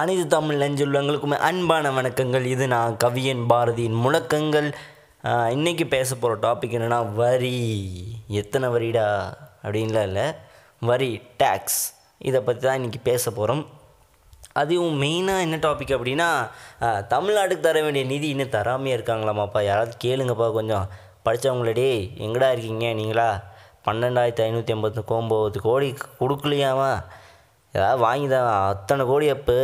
அனைத்து தமிழ் நெஞ்சுள்ளவங்களுக்குமே அன்பான வணக்கங்கள். இது நான் கவியன் பாரதியின் முழக்கங்கள். இன்றைக்கி பேச போகிற டாபிக் என்னென்னா வரி. எத்தனை வரிடா? அப்படின்லாம் இல்லை. வரி டேக்ஸ் இதை பற்றி தான் இன்றைக்கி பேச போகிறோம் அதுவும் மெயினாக என்ன டாபிக் அப்படின்னா தமிழ்நாட்டுக்கு தர வேண்டிய நிதி இன்னும் தராமையே இருக்காங்களாமாப்பா? யாராவது கேளுங்கப்பா கொஞ்சம். படித்தவங்களே டேய் எங்கடா இருக்கீங்க? நீங்களா? பன்னெண்டாயிரத்தி ஐநூற்றி ஐம்பத்து ஒம்பது கோடி கொடுக்கலையாமா? ஏதாவது வாங்கி தான் அத்தனை கோடி அப்பு.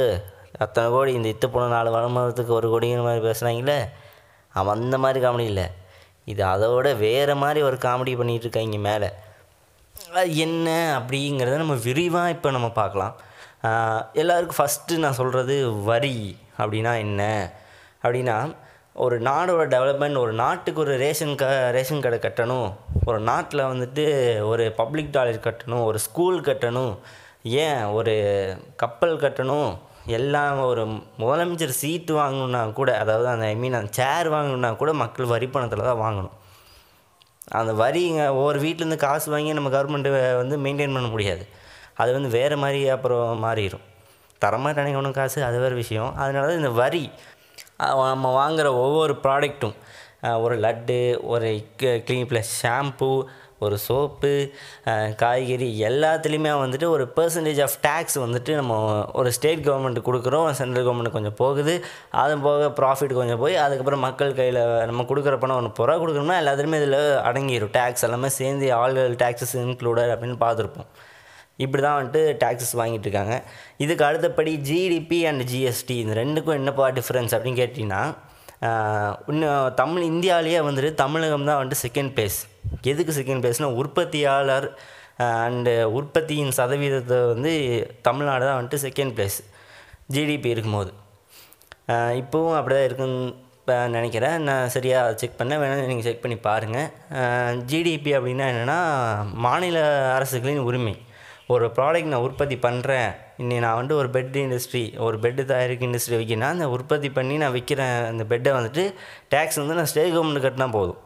அத்தனை கோடி இந்த இத்து போன நாலு வருமானத்துக்கு ஒரு கோடிங்கிற மாதிரி பேசுனாங்களே அவன் அந்த மாதிரி காமெடி இல்லை. இது அதோட வேறு மாதிரி ஒரு காமெடி பண்ணிகிட்ருக்காங்க மேலே. அது என்ன அப்படிங்கிறத நம்ம விரிவாக இப்போ நம்ம பார்க்கலாம். எல்லாருக்கும் ஃபஸ்ட்டு நான் சொல்கிறது வரி அப்படின்னா என்ன? அப்படின்னா ஒரு நாடோட டெவலப்மெண்ட் ஒரு நாட்டுக்கு ஒரு ரேஷன் க ரேஷன் கடை கட்டணும். ஒரு நாட்டில் வந்துட்டு ஒரு பப்ளிக் டாய்லெட் கட்டணும் ஒரு ஸ்கூல் கட்டணும். ஏன் ஒரு கப்பல் கட்டணும்? எல்லாம் ஒரு முதலமைச்சர் சீட்டு வாங்கணுன்னா கூட அதாவது அந்த ஐ மீன் அந்த சேர் வாங்கணுன்னா கூட மக்கள் வரி பணத்தில் தான் வாங்கணும். அந்த வரிங்க ஒவ்வொரு வீட்டிலேருந்து காசு வாங்கி நம்ம கவர்மெண்ட்டு வந்து மெயின்டைன் பண்ண முடியாது. அது வந்து வேறு மாதிரி அப்புறம் மாறிடும் தரமாக நினைக்கணும் காசு அது வேறு விஷயம். அதனால தான் இந்த வரி நம்ம வாங்குகிற ஒவ்வொரு ப்ராடக்ட்டும் ஒரு லட்டு ஒரு க்ளீன் ப்ளஸ் ஷாம்பு ஒரு சோப்பு காய்கறி எல்லாத்துலேயுமே வந்துட்டு ஒரு பர்சன்டேஜ் ஆஃப் டேக்ஸ் வந்துட்டு நம்ம ஒரு ஸ்டேட் கவர்மெண்ட் கொடுக்குறோம். சென்ட்ரல் கவர்மெண்ட் கொஞ்சம் போகுது. அது போக ப்ராஃபிட் கொஞ்சம் போய் அதுக்கப்புறம் மக்கள் கையில் நம்ம கொடுக்குற பணம் ஒன்று புறா கொடுக்குறோம்னா எல்லாத்துலேயுமே இதில் அடங்கிடும் டேக்ஸ் எல்லாமே சேர்ந்து ஆல் டேக்ஸஸ் இன்க்ளூடட் அப்படின்னு பார்த்துருப்போம். இப்படி தான் வந்துட்டு டேக்ஸஸ் வாங்கிட்டு இருக்காங்க. இதுக்கு அடுத்தபடி ஜிடிபி அண்ட் ஜிஎஸ்டி இந்த ரெண்டுக்கும் என்னப்பா டிஃப்ரென்ஸ் அப்படின்னு கேட்டிங்கன்னா இன்னும் தமிழ் இந்தியாவிலேயே வந்துட்டு தமிழகம் தான் வந்துட்டு செகண்ட் பிளேஸ் எதுக்கு செகண்ட் பிளேஸ்னால் உற்பத்தியாளர் அண்டு உற்பத்தியின் சதவீதத்தை வந்து தமிழ்நாடு தான் வந்துட்டு செகண்ட் பிளேஸ் ஜிடிபி இருக்கும்போது. இப்போவும் அப்படி தான் இருக்குன்னு இப்போ நினைக்கிறேன். நான் சரியாக செக் பண்ணேன். வேணால் நீங்கள் செக் பண்ணி பாருங்கள் ஜிடிபி அப்படின்னா என்னென்னா மாநில அரசுகளின் உரிமை. ஒரு ப்ராடக்ட் நான் உற்பத்தி பண்ணுறேன் இன்னைக்கு நான் வந்துட்டு ஒரு பெட் இண்டஸ்ட்ரி ஒரு பெட்டு தயாரிக்க இண்டஸ்ட்ரி வைக்கிறேன்னா அந்த உற்பத்தி பண்ணி நான் விற்கிறேன் அந்த பெட்டை வந்துட்டு டேக்ஸ் வந்து நான் ஸ்டேட் கவர்மெண்ட் கட்டினா போதும்.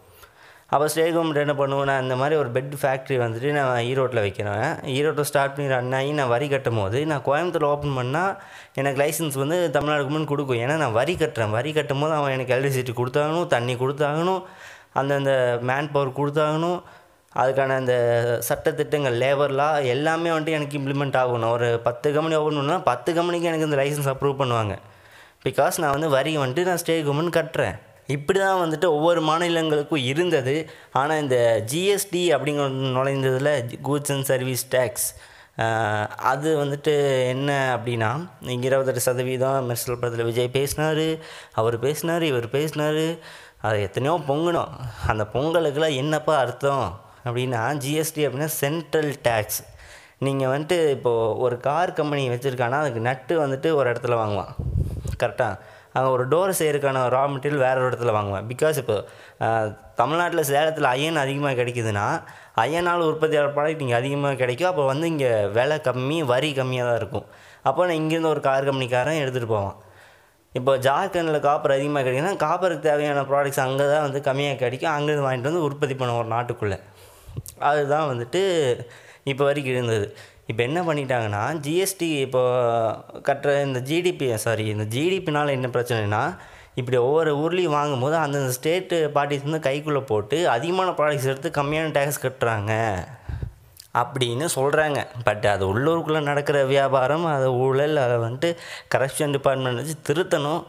அப்போ ஸ்டேட் கவர்மெண்ட் என்ன பண்ணுவோம் நான் இந்த மாதிரி ஒரு பெட் ஃபேக்ட்ரி வந்துட்டு நான் ஈரோட்டில் வைக்கிறேன். ஈரோட்டில் ஸ்டார்ட் பண்ணி ரன் ஆகி நான் வரி கட்டும் போது நான் கோயம்புத்தூர் ஓப்பன் பண்ணால் எனக்கு லைசன்ஸ் வந்து தமிழ்நாடு கவர்மெண்ட் கொடுக்கும். ஏன்னா நான் வரி கட்டுறேன். வரி கட்டும் போது அவன் எனக்கு எலக்ட்ரிசிட்டி கொடுத்தாகணும் தண்ணி கொடுத்தாகணும் அந்தந்த மேன் பவர் கொடுத்தாகணும் அதுக்கான அந்த சட்டத்திட்டங்கள் லேபர்லா எல்லாமே வந்துட்டு எனக்கு இம்ப்ளிமெண்ட் ஆகணும். ஒரு பத்து கம்பெனி ஓப்பன் பண்ணால் பத்து கம்பெனிக்கு எனக்கு இந்த லைசன்ஸ் அப்ரூவ் பண்ணுவாங்க. பிகாஸ் நான் வந்து வரி வந்துட்டு நான் ஸ்டேட் கவர்மெண்ட் கட்டுறேன். இப்படி தான் வந்துட்டு ஒவ்வொரு மாநிலங்களுக்கும் இருந்தது. ஆனால் இந்த ஜிஎஸ்டி அப்படிங்கிற நுழைந்ததில் கூட்ஸ் அண்ட் சர்வீஸ் டேக்ஸ் அது வந்துட்டு என்ன அப்படின்னா இங்கே இருபத்தெட்டு சதவீதம் மெர்சல் படத்தில் விஜய் பேசினார் அவர் பேசினார் இவர் பேசினார். அது எத்தனையோ பொங்கணும். அந்த பொங்கலுக்கெல்லாம் என்னப்பா அர்த்தம்? அப்படின்னா ஜிஎஸ்டி அப்படின்னா சென்ட்ரல் டேக்ஸ் நீங்கள் வந்துட்டு இப்போது ஒரு கார் கம்பெனி வச்சுருக்கான்னா அதுக்கு நட்டு வந்துட்டு ஒரு இடத்துல வாங்குவான். கரெக்டாக அங்கே ஒரு டோர் செய்யறதுக்கான ரா மெட்டீரியல் வேறு ஒரு இடத்துல வாங்குவேன். பிகாஸ் இப்போ தமிழ்நாட்டில் சேலத்தில் அயன் அதிகமாக கிடைக்குதுன்னா அயனால் உற்பத்தியாளர் ப்ராடக்ட் இங்கே அதிகமாக கிடைக்கும். அப்போ வந்து இங்கே விலை கம்மி வரி கம்மியாக தான் இருக்கும். அப்போ நான் இங்கேருந்து ஒரு கார் கம்பெனிக்காரன் எடுத்துகிட்டு போவான். இப்போ ஜார்க்கண்டில் காப்பர் அதிகமாக கிடைக்குதுன்னா காப்பருக்கு தேவையான ப்ராடக்ட்ஸ் அங்கே தான் வந்து கம்மியாக கிடைக்கும். அங்கேருந்து வாங்கிட்டு வந்து உற்பத்தி பண்ணுவோம் ஒரு நாட்டுக்குள்ளே. அதுதான் வந்துட்டு இப்போ வரைக்கும் இருந்தது. இப்போ என்ன பண்ணிட்டாங்கன்னா ஜிஎஸ்டி இப்போ கட்டுற இந்த ஜிடிபி சாரி இந்த ஜிடிபினால் என்ன பிரச்சனைனா இப்படி ஒவ்வொரு ஊர்லேயும் வாங்கும்போது அந்தந்த ஸ்டேட்டு பார்ட்டிஸ் வந்து கைக்குள்ளே போட்டு அதிகமான ப்ராடக்ட்ஸ் எடுத்து கம்மியான டேக்ஸ் கட்டுறாங்க அப்படின்னு சொல்கிறாங்க பட் அது உள்ளூருக்குள்ளே நடக்கிற வியாபாரம் அதை ஊழல் அதை வந்துட்டு கரப்ஷன் டிபார்ட்மெண்ட் வச்சு திருத்தணும்.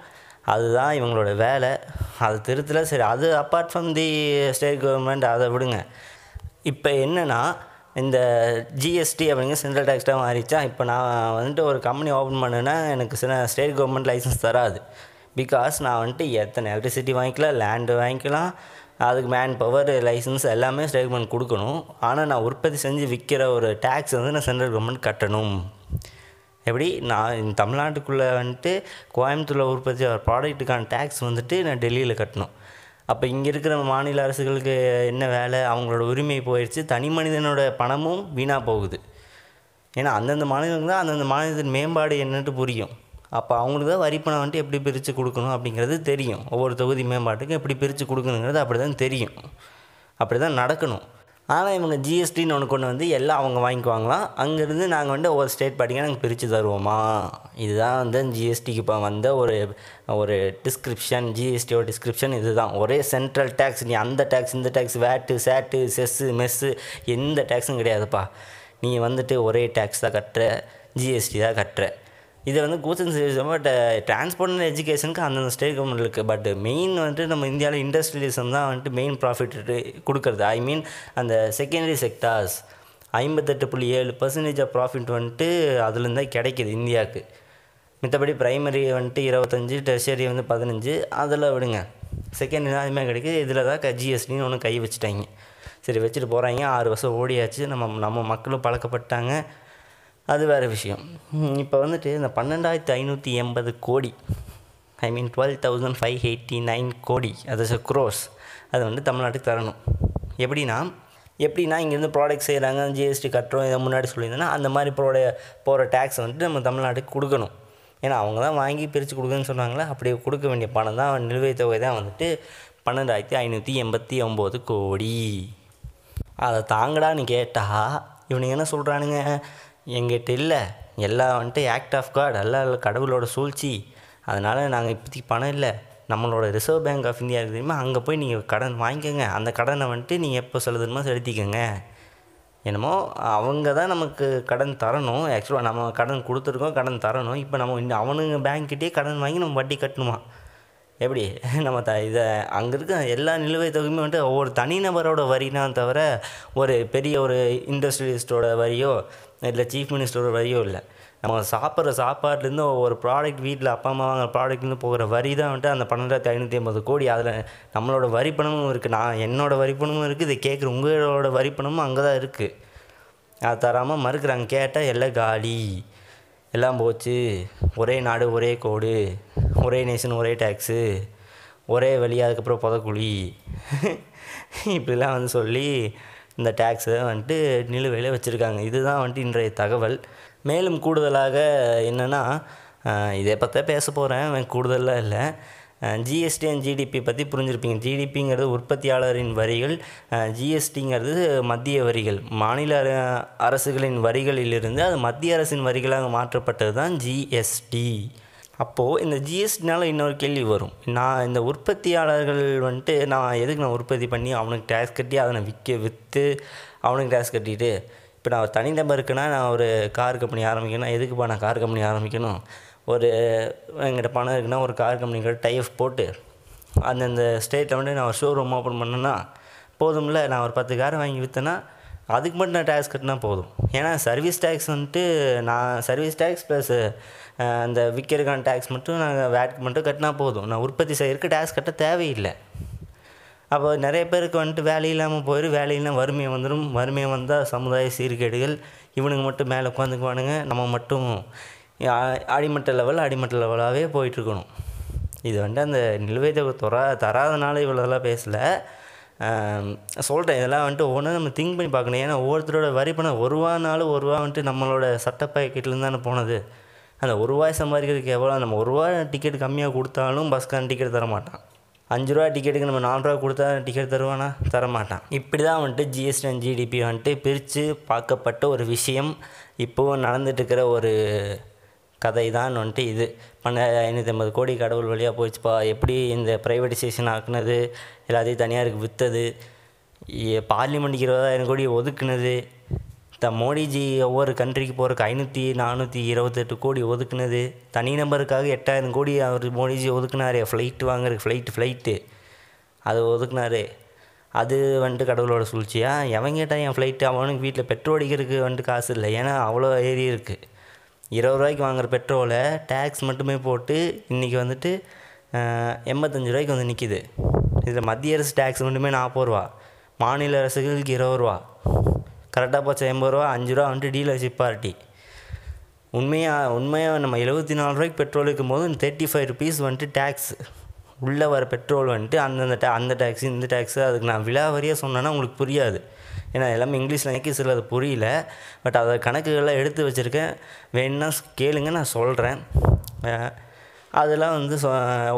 அதுதான் இவங்களோட வேலை. அது திருத்தல சரி அது apart from the state government அதை விடுங்க. இப்போ என்னென்னா இந்த ஜிஎஸ்டி அப்படிங்கிற சென்ட்ரல் டேக்ஸ்டாக மாறிச்சா இப்போ நான் வந்துட்டு ஒரு கம்பெனி ஓப்பன் பண்ணேன்னா எனக்கு சில ஸ்டேட் கவர்மெண்ட் லைசன்ஸ் தராது. பிகாஸ் நான் வந்துட்டு எத்தனை எலக்ட்ரிசிட்டி வாங்கிக்கலாம் லேண்டு வாங்கிக்கலாம் அதுக்கு மேன் பவர் லைசன்ஸ் எல்லாமே ஸ்டேட் கவர்மெண்ட் கொடுக்கணும். ஆனால் நான் உற்பத்தி செஞ்சு விற்கிற ஒரு டேக்ஸ் வந்து நான் சென்ட்ரல் கவர்மெண்ட் கட்டணும். எப்படி? நான் தமிழ்நாட்டுக்குள்ளே வந்துட்டு கோயம்புத்தூரில் உற்பத்தி ஆகிற ப்ராடக்ட்டுக்கான டேக்ஸ் வந்துட்டு நான் டெல்லியில் கட்டணும். அப்போ இங்கே இருக்கிற மாநில அரசுகளுக்கு என்ன வேலை? அவங்களோட உரிமை போயிடுச்சு. தனி மனிதனோட பணமும் வீணாக போகுது. ஏன்னா அந்தந்த மாநிலங்களுக்கு தான் அந்தந்த மாநிலத்தின் மேம்பாடு என்னன்ட்டு புரியும். அப்போ அவங்களுக்கு தான் வரி பணம் வந்துட்டு எப்படி பிரித்து கொடுக்கணும் அப்படிங்கிறது தெரியும். ஒவ்வொரு தொகுதி மேம்பாட்டுக்கும் எப்படி பிரித்து கொடுக்கணுங்கிறது அப்படி தான் தெரியும். அப்படி தான் நடக்கணும். ஆனால் இவங்க ஜிஎஸ்டின்னு ஒன்று கொண்டு வந்து எல்லாம் அவங்க வாங்கிக்குவாங்களாம். அங்கேருந்து நாங்கள் வந்து ஒவ்வொரு ஸ்டேட் பார்த்திங்கன்னா நாங்கள் பிரித்து தருவோமா? இதுதான் வந்து ஜிஎஸ்டிக்கு இப்போ வந்த ஒரு ஒரு டிஸ்கிரிப்ஷன் ஜிஎஸ்டியோட டிஸ்கிரிப்ஷன் இதுதான். ஒரே சென்ட்ரல் டேக்ஸ் நீ அந்த டேக்ஸ் இந்த டேக்ஸ் வேட்டு சேட்டு செஸ்ஸு மெஸ்ஸு எந்த டேக்ஸும் கிடையாதுப்பா. நீ வந்துட்டு ஒரே டேக்ஸ் தான் கட்டுற ஜிஎஸ்டி தான் கட்டுற. இதை வந்து coaching and service but transport and எஜுகேஷனுக்கு அந்தந்த ஸ்டேட் கவர்மெண்ட் இருக்குது பட் மெயின் வந்துட்டு நம்ம இந்தியாவில் இண்டஸ்ட்ரியலிசம் தான் வந்துட்டு மெயின் ப்ராஃபிட் கொடுக்குறது. ஐ மீன் அந்த செகண்டரி செக்டார்ஸ் ஐம்பத்தெட்டு புள்ளி ஏழு பர்சன்டேஜ் ஆஃப் ப்ராஃபிட் வந்துட்டு அதுலேருந்து தான் கிடைக்கிது இந்தியாவுக்கு. மித்தபடி ப்ரைமரி வந்துட்டு இருபத்தஞ்சி டெர்ஷரி வந்து பதினஞ்சு அதில் விடுங்க. செகண்ட் அதுமாதிரி கிடைக்குது. இதில் தான் ஜிஎஸ்டின்னு ஒன்று கை வச்சுட்டாங்க. சரி வச்சுட்டு போகிறாங்க ஆறு வருஷம் ஓடியாச்சு. நம்ம நம்ம மக்களும் பழக்கப்பட்டாங்க. அது வேறு விஷயம். இப்போ வந்துட்டு இந்த பன்னெண்டாயிரத்து ஐநூற்றி எண்பது கோடி I mean twelve thousand five eighty nine கோடி அது க்ரோஸ் அது வந்து தமிழ்நாட்டுக்கு தரணும். எப்படின்னா எப்படின்னா இங்கேருந்து ப்ராடக்ட் செய்கிறாங்க ஜிஎஸ்டி கட்டுறோம் இதை முன்னாடி சொல்லியிருந்தேன்னா அந்த மாதிரி ப்ரோட போகிற டேக்ஸ் வந்துட்டு நம்ம தமிழ்நாட்டுக்கு கொடுக்கணும். ஏன்னா அவங்க தான் வாங்கி பிரித்து கொடுக்குன்னு சொன்னாங்களே அப்படி கொடுக்க வேண்டிய பணம் தான் நிலுவைத் தொகை தான் வந்துட்டு பன்னெண்டாயிரத்தி ஐநூற்றி எண்பத்தி ஒம்பது கோடி. அதை தாங்கடான்னு கேட்டால் இவனுங்க என்ன சொல்கிறானுங்க எங்கிட்ட இல்லை. எல்லாம் வந்துட்டு ஆக்ட் ஆஃப் காட் எல்லாம் கடவுளோட சூழ்ச்சி. அதனால் நாங்கள் இப்போதைக்கு பணம் இல்லை. நம்மளோட ரிசர்வ் பேங்க் ஆஃப் இந்தியா தெரியுமா? அங்கே போய் நீங்கள் கடன் வாங்கிக்கோங்க. அந்த கடனை வந்துட்டு நீங்கள் எப்போ செலுத்தணுமோ செலுத்திக்கோங்க. என்னமோ அவங்க தான் நமக்கு கடன் தரணும். ஆக்சுவலாக நம்ம கடன் கொடுத்துருக்கோம் கடன் தரணும். இப்போ நம்ம இன்னும் அவனுங்க பேங்க்கிட்டே கடன் வாங்கி நம்ம வட்டி கட்டணுமா? எப்படி? நம்ம த இதை அங்கே இருக்க எல்லா நிலுவைத் தொகையுமே வந்துட்டு ஒவ்வொரு தனிநபரோட வரினா தவிர ஒரு பெரிய ஒரு இண்டஸ்ட்ரியலிஸ்ட்டோட வரியோ இல்லை சீஃப் மினிஸ்டரோட வரியோ இல்லை. நம்ம சாப்பிட்ற சாப்பாட்லேருந்து ஒவ்வொரு ப்ராடக்ட் வீட்டில் அப்பா அம்மா வாங்குற ப்ராடக்ட்லேருந்து போகிற வரி தான் வந்துட்டு அந்த பன்னெண்டாயிரத்தி ஐநூற்றி ஐம்பது கோடி. அதில் நம்மளோட வரி பணமும் இருக்குது நான் என்னோடய வரி பணமும் இருக்குது இதை கேட்குற உங்களோட வரி பணமும் அங்கே தான் இருக்குது அது தராமல் மறுக்கிறாங்க. கேட்டால் எல்லாம் காலி. எல்லாம் போச்சு. ஒரே நாடு ஒரே கோடு. ஒரே நேஷன் ஒரே டேக்ஸு ஒரே வழி அதுக்கப்புறம் புதக்குழி. இப்படிலாம் வந்து சொல்லி இந்த டேக்ஸை வந்துட்டு நிலுவையில் வச்சுருக்காங்க. இதுதான் வந்துட்டு இன்றைய தகவல். மேலும் கூடுதலாக என்னென்னா இதை பற்றி பேச போகிறேன் கூடுதலாக இல்லை. ஜிஎஸ்டி அண்ட் ஜிடிபி பற்றி புரிஞ்சிருப்பீங்க. ஜிடிபிங்கிறது உற்பத்தியாளரின் வரிகள். ஜிஎஸ்டிங்கிறது மத்திய வரிகள். மாநில அரசுகளின் வரிகளிலிருந்து அது மத்திய அரசின் வரிகளாக மாற்றப்பட்டது தான் ஜிஎஸ்டி அப்போது இந்த ஜிஎஸ்டினால் இன்னொரு கேள்வி வரும். நான் இந்த உற்பத்தியாளர்கள் வந்துட்டு நான் எதுக்கு நான் உற்பத்தி பண்ணி அவனுக்கு டேக்ஸ் கட்டி அதை நான் விற்க விற்று அவனுக்கு டேக்ஸ் கட்டிட்டு இப்போ நான் தனிநபருக்குன்னா நான் ஒரு கார் கம்பெனி ஆரம்பிக்கணும். எதுக்குப்பா நான் கார் கம்பெனி ஆரம்பிக்கணும்? ஒரு எங்கிட்ட பணம் இருக்குன்னா ஒரு கார் கம்பெனிக்கிட்ட டைஃப் போட்டு அந்தந்த ஸ்டேட்டில் வந்து நான் ஒரு ஷோரூம் ஓப்பன் பண்ணேன்னா போதும்ல நான் ஒரு பத்து கார் வாங்கி விற்றேன்னா அதுக்கு மட்டும் நான் டேக்ஸ் கட்டினா போதும். ஏன்னா சர்வீஸ் டேக்ஸ் வந்துட்டு நான் சர்வீஸ் டேக்ஸ் ப்ளஸ் அந்த விற்கிறதுக்கான டேக்ஸ் மட்டும் நாங்கள் வேட்க்கு மட்டும் கட்டினா போதும். நான் உற்பத்தி செய்கிறதுக்கு டேக்ஸ் கட்ட தேவையில்லை. அப்போ நிறைய பேருக்கு வந்துட்டு வேலை இல்லாமல் போயிடும் வேலையில்லாம் வறுமையை வந்துடும் வறுமையை வந்தால் சமுதாய சீர்கேடுகள் இவனுங்க மட்டும் மேலே உட்காந்துக்குவானுங்க. நம்ம மட்டும் அடிமட்ட லெவல் அடிமட்ட லெவலாகவே போயிட்டுருக்கணும் இது வந்துட்டு அந்த நிலுவை தொகை தொரா தராதனால இவ்வளோதெல்லாம் பேசலை. சொல்கிறேன் இதெல்லாம் வந்துட்டு ஒவ்வொன்றும் நம்ம திங்க் பண்ணி பார்க்கணும். ஏன்னா ஒவ்வொருத்தரோட வரி பணம் ஒரு ரூபானாலும் ஒரு ரூபா வந்துட்டு நம்மளோட சட்ட பாக்கெட்லேருந்து தானே போனது. அந்த ஒரு ரூபாய் சம்பாதிக்கிறதுக்கு எவ்வளோ நம்ம ஒரு ரூபா டிக்கெட் கம்மியாக கொடுத்தாலும் பஸ்க்கான டிக்கெட் தர மாட்டான். அஞ்சு ரூபா டிக்கெட்டுக்கு நம்ம நாலு ரூபா கொடுத்தா டிக்கெட் தருவானா? தரமாட்டான். இப்படி தான் வந்துட்டு ஜிஎஸ்டி அண்ட் ஜிடிபி வந்துட்டு பிரித்து பார்க்கப்பட்ட ஒரு விஷயம் இப்போது நடந்துட்டுருக்கிற ஒரு கதை தான் வந்துட்டு இது. பண்ண ஐநூற்றி ஐம்பது கோடி கடவுள் வழியாக போயிடுச்சுப்பா. எப்படி இந்த ப்ரைவேட்டைசேஷன் ஆக்குனது? எல்லாத்தையும் தனியாருக்கு விற்றது பார்லிமெண்ட்டுக்கு இருபதாயிரம் கோடி ஒதுக்குனது. த மோடிஜி ஒவ்வொரு கண்ட்ரிக்கு போகிறக்கு ஐநூற்றி நானூற்றி இருபத்தெட்டு கோடி ஒதுக்குனது. தனி நம்பருக்காக எட்டாயிரம் கோடி அவர் மோடிஜி ஒதுக்குனாரு. ஃப்ளைட்டு வாங்குறதுக்கு ஃப்ளைட்டு ஃப்ளைட்டு அது ஒதுக்குனாரு. அது வந்துட்டு கடவுளோட சூழ்ச்சியாக எவன் கேட்டால் என் ஃப்ளைட்டு அவனுக்கு வீட்டில் பெட்ரோல் அடிக்கிறதுக்கு வந்துட்டு காசு இல்லை. ஏன்னா அவ்வளோ ஏறி இருக்குது இருபது ரூபாய்க்கு வாங்குற பெட்ரோலை டேக்ஸ் மட்டுமே போட்டு இன்றைக்கி வந்துட்டு எண்பத்தஞ்சு ரூபாய்க்கு வந்து நிற்கிது இதில் மத்திய அரசு டேக்ஸ் மட்டுமே நாற்பது ரூபா. மாநில அரசுகளுக்கு இருபது ரூபா. கரெக்டாக போச்சு எண்பது ரூபா? அஞ்சு ரூபா வந்துட்டு டீலர்ஷிப் பார்ட்டி உண்மையாக உண்மையாக நம்ம எழுபத்தி நாலு ரூபாய்க்கு பெட்ரோல் இருக்கும் போது தேர்ட்டி ஃபைவ் ருபீஸ் வந்துட்டு டேக்ஸ் உள்ளே வர பெட்ரோல் வந்துட்டு அந்தந்த டே அந்த டேக்ஸு இந்த டேக்ஸு அதுக்கு நான் விலாவரியாக சொன்னேன்னா உங்களுக்கு புரியாது. ஏன்னா எல்லாமே இங்கிலீஷில் எனக்கு சில அது புரியல. பட் அதை கணக்குகள்லாம் எடுத்து வச்சுருக்கேன். வேணுன்னா கேளுங்க நான் சொல்கிறேன் அதெல்லாம் வந்து சொ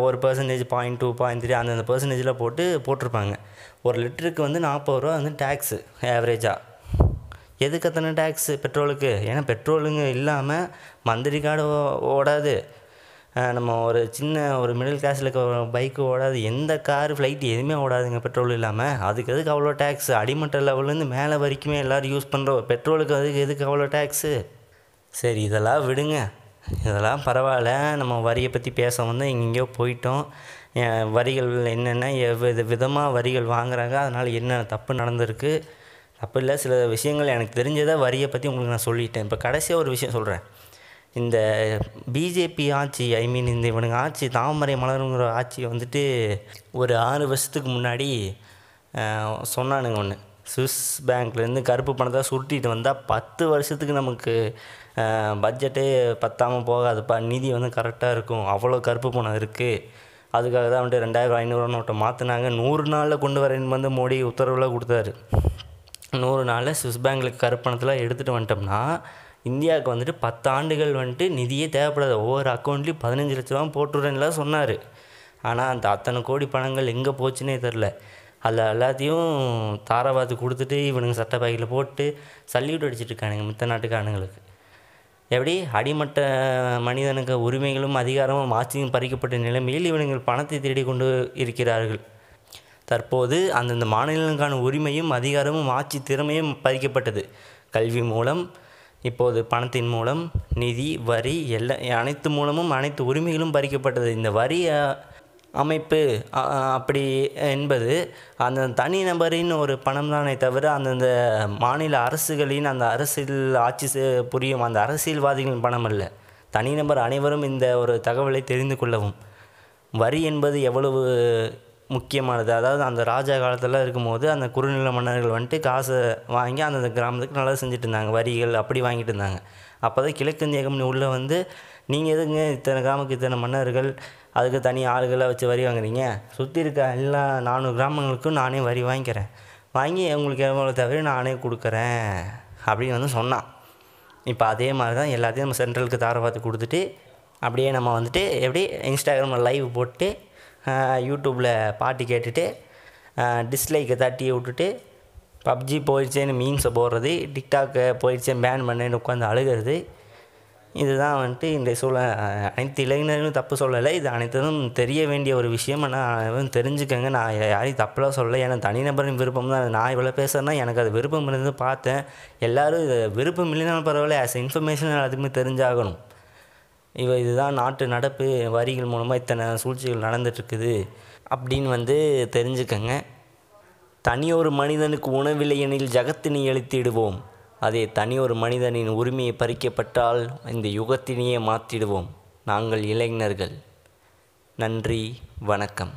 ஒரு percentage point two point three அந்தந்த பர்சன்டேஜில் போட்டு போட்டிருப்பாங்க. ஒரு லிட்டருக்கு வந்து நாற்பது ரூபா வந்து டேக்ஸு ஆவரேஜாக எதுக்கு அத்தனை டேக்ஸு பெட்ரோலுக்கு. ஏன்னா பெட்ரோலுங்க இல்லாமல் மந்திரி கார்டு ஓ- ஓடாது. நம்ம ஒரு சின்ன ஒரு மிடில் கிளாஸில் இருக்க பைக்கு ஓடாது எந்த கார் ஃப்ளைட் எதுவுமே ஓடாதுங்க பெட்ரோல் இல்லாமல் அதுக்கு எதுக்கு அவ்வளோ டேக்ஸ் அடிமட்ட லெவல்லேருந்து மேலே வரைக்குமே எல்லோரும் யூஸ் பண்ணுறோம் பெட்ரோலுக்கு அதுக்கு எதுக்கு அவ்வளோ டேக்ஸு சரி இதெல்லாம் விடுங்க. இதெல்லாம் பரவாயில்ல. நம்ம வரியை பற்றி பேச வந்து எங்கெங்கேயோ போயிட்டோம். அஹ் வரிகள் என்னென்ன எவ்வித விதமாக வரிகள் வாங்குறாங்க அதனால் என்ன தப்பு நடந்திருக்கு? தப்பு இல்லை சில விஷயங்கள் எனக்கு தெரிஞ்சதை வரியை பற்றி உங்களுக்கு நான் சொல்லிட்டேன். இப்போ கடைசியாக ஒரு விஷயம் சொல்கிறேன் இந்த பிஜேபி ஆட்சி ஐ மீன் இந்த இவனுங்க ஆட்சி தாமரை மலருங்கிற ஆட்சி வந்துட்டு ஒரு ஆறு வருஷத்துக்கு முன்னாடி சொன்னானுங்க ஒன்று சுவிஸ் பேங்க்லேருந்து கருப்பு பணத்தை சுருட்டிட்டு வந்தால் பத்து வருஷத்துக்கு நமக்கு பட்ஜெட்டே பத்தாமல் போகாதுப்பா. நிதி வந்து கரெக்டாக இருக்கும். அவ்வளோ கருப்பு பணம் இருக்குது அதுக்காக தான் வந்துட்டு ரெண்டாயிரம் ஐநூறுரூவா நோட்டை மாற்றினாங்க நூறு நாளில் கொண்டு வரேன்னு வந்து மோடி உத்தரவில் கொடுத்தாரு. நூறு நாளில் சுவிஸ் பேங்க்கில் கருப்பணத்தில் எடுத்துகிட்டு வந்துட்டோம்னா இந்தியாவுக்கு வந்துட்டு பத்து ஆண்டுகள் வந்துட்டு நிதியே தேவைப்படாது. ஒவ்வொரு அக்கௌண்ட்லேயும் பதினஞ்சு லட்ச ரூபா போட்டுடுறேன்லாம் சொன்னார். ஆனால் அந்த அத்தனை கோடி பணங்கள் எங்கே போச்சுன்னே தெரில அதில் எல்லாத்தையும் தாராபாத்து கொடுத்துட்டு இவனுங்க சட்டை பாக்கில் போட்டு சல்யூட் அடிச்சிட்டு இருக்கானுங்க மித்த நாட்டுக்கானுங்களுக்கு எப்படி? அடிமட்ட மனிதனுக்கு உரிமைகளும் அதிகாரமும் ஆட்சியும் பறிக்கப்பட்ட நிலைமையில் இவனுங்கள் பணத்தை தேடி கொண்டு இருக்கிறார்கள். தற்போது அந்தந்த மாநிலங்களுக்கான உரிமையும் அதிகாரமும் ஆட்சி திறமையும் பறிக்கப்பட்டது. கல்வி மூலம் இப்போது பணத்தின் மூலம் நிதி வரி எல்லா அனைத்து மூலமும் அனைத்து உரிமைகளும் பறிக்கப்பட்டது. இந்த வரி அமைப்பு அப்படி என்பது அந்த தனி நபரின் ஒரு பணம் தானே தவிர அந்தந்த மாநில அரசுகளின் அந்த அரசியல் ஆட்சி புரியும் அந்த அரசியல்வாதிகளின் பணம் அல்ல. தனிநபர் அனைவரும் இந்த ஒரு தகவலை தெரிந்து கொள்ளவும். வரி என்பது எவ்வளவு முக்கியமானது. அதாவது அந்த ராஜா காலத்தில் இருக்கும்போது அந்த குறுநில மன்னர்கள் வந்துட்டு காசை வாங்கி அந்தந்த கிராமத்துக்கு நல்லா செஞ்சுட்டு இருந்தாங்க வரிகள் அப்படி வாங்கிட்டு இருந்தாங்க அப்போ தான் கிழக்கிந்திய கம்பெனி உள்ளே வந்து நீங்கள் எதுங்க இத்தனை கிராமத்துக்கு இத்தனை மன்னர்கள் அதுக்கு தனி ஆளுகளை வச்சு வரி வாங்குறீங்க? சுற்றி இருக்க எல்லா நானூறு கிராமங்களுக்கும் நானே வரி வாங்கிக்கிறேன். வாங்கி உங்களுக்கு எவ்வளோ தேவையோ நானே கொடுக்குறேன். அப்படின்னு வந்து சொன்னான். இப்போ அதே மாதிரி தான் எல்லாத்தையும் நம்ம சென்ட்ரலுக்கு தார பார்த்து கொடுத்துட்டு அப்படியே நம்ம வந்துட்டு எப்படி இன்ஸ்டாகிராமில் லைவ் போட்டு யூடியூப்பில் பாட்டு கேட்டுட்டு டிஸ்லைக்கை தட்டி விட்டுட்டு பப்ஜி போயிடுச்சேன்னு மீன்ஸை போடுறது டிக்டாக்கை போயிடுச்சேன்னு பேன் பண்ணேன்னு உட்காந்து அழுகிறது இதுதான் வந்துட்டு இந்த சூழ அனைத்து இளைஞர்களும் தப்பு சொல்லலை. இது அனைத்ததும் தெரிய வேண்டிய ஒரு விஷயம் ஆனால் தெரிஞ்சுக்கங்க. நான் யாரையும் தப்பெல்லாம் சொல்லலை. ஏன்னா தனிநபரின் விருப்பம் தான். நான் இவ்வளோ பேசுகிறேன்னா எனக்கு அது விருப்பம் இருந்து பார்த்தேன். எல்லோரும் இது விருப்பம் இல்லைனாலும் பரவாயில்ல. ஆஸ் இன்ஃபர்மேஷன் எல்லாத்துக்குமே தெரிஞ்சாகணும். இவ இதுதான் நாட்டு நடப்பு வரிகள் மூலமாக இத்தனை சூழ்ச்சிகள் நடந்துட்டுருக்குது அப்படின்னு வந்து தெரிஞ்சுக்கங்க. தனியொரு மனிதனுக்கு உணவில்லை எனில் ஜகத்தினை எழுத்திடுவோம் அதே தனியொரு மனிதனின் உரிமையை பறிக்கப்பட்டால் இந்த யுகத்தினையே மாற்றிடுவோம். நாங்கள் இளைஞர்கள். நன்றி வணக்கம்.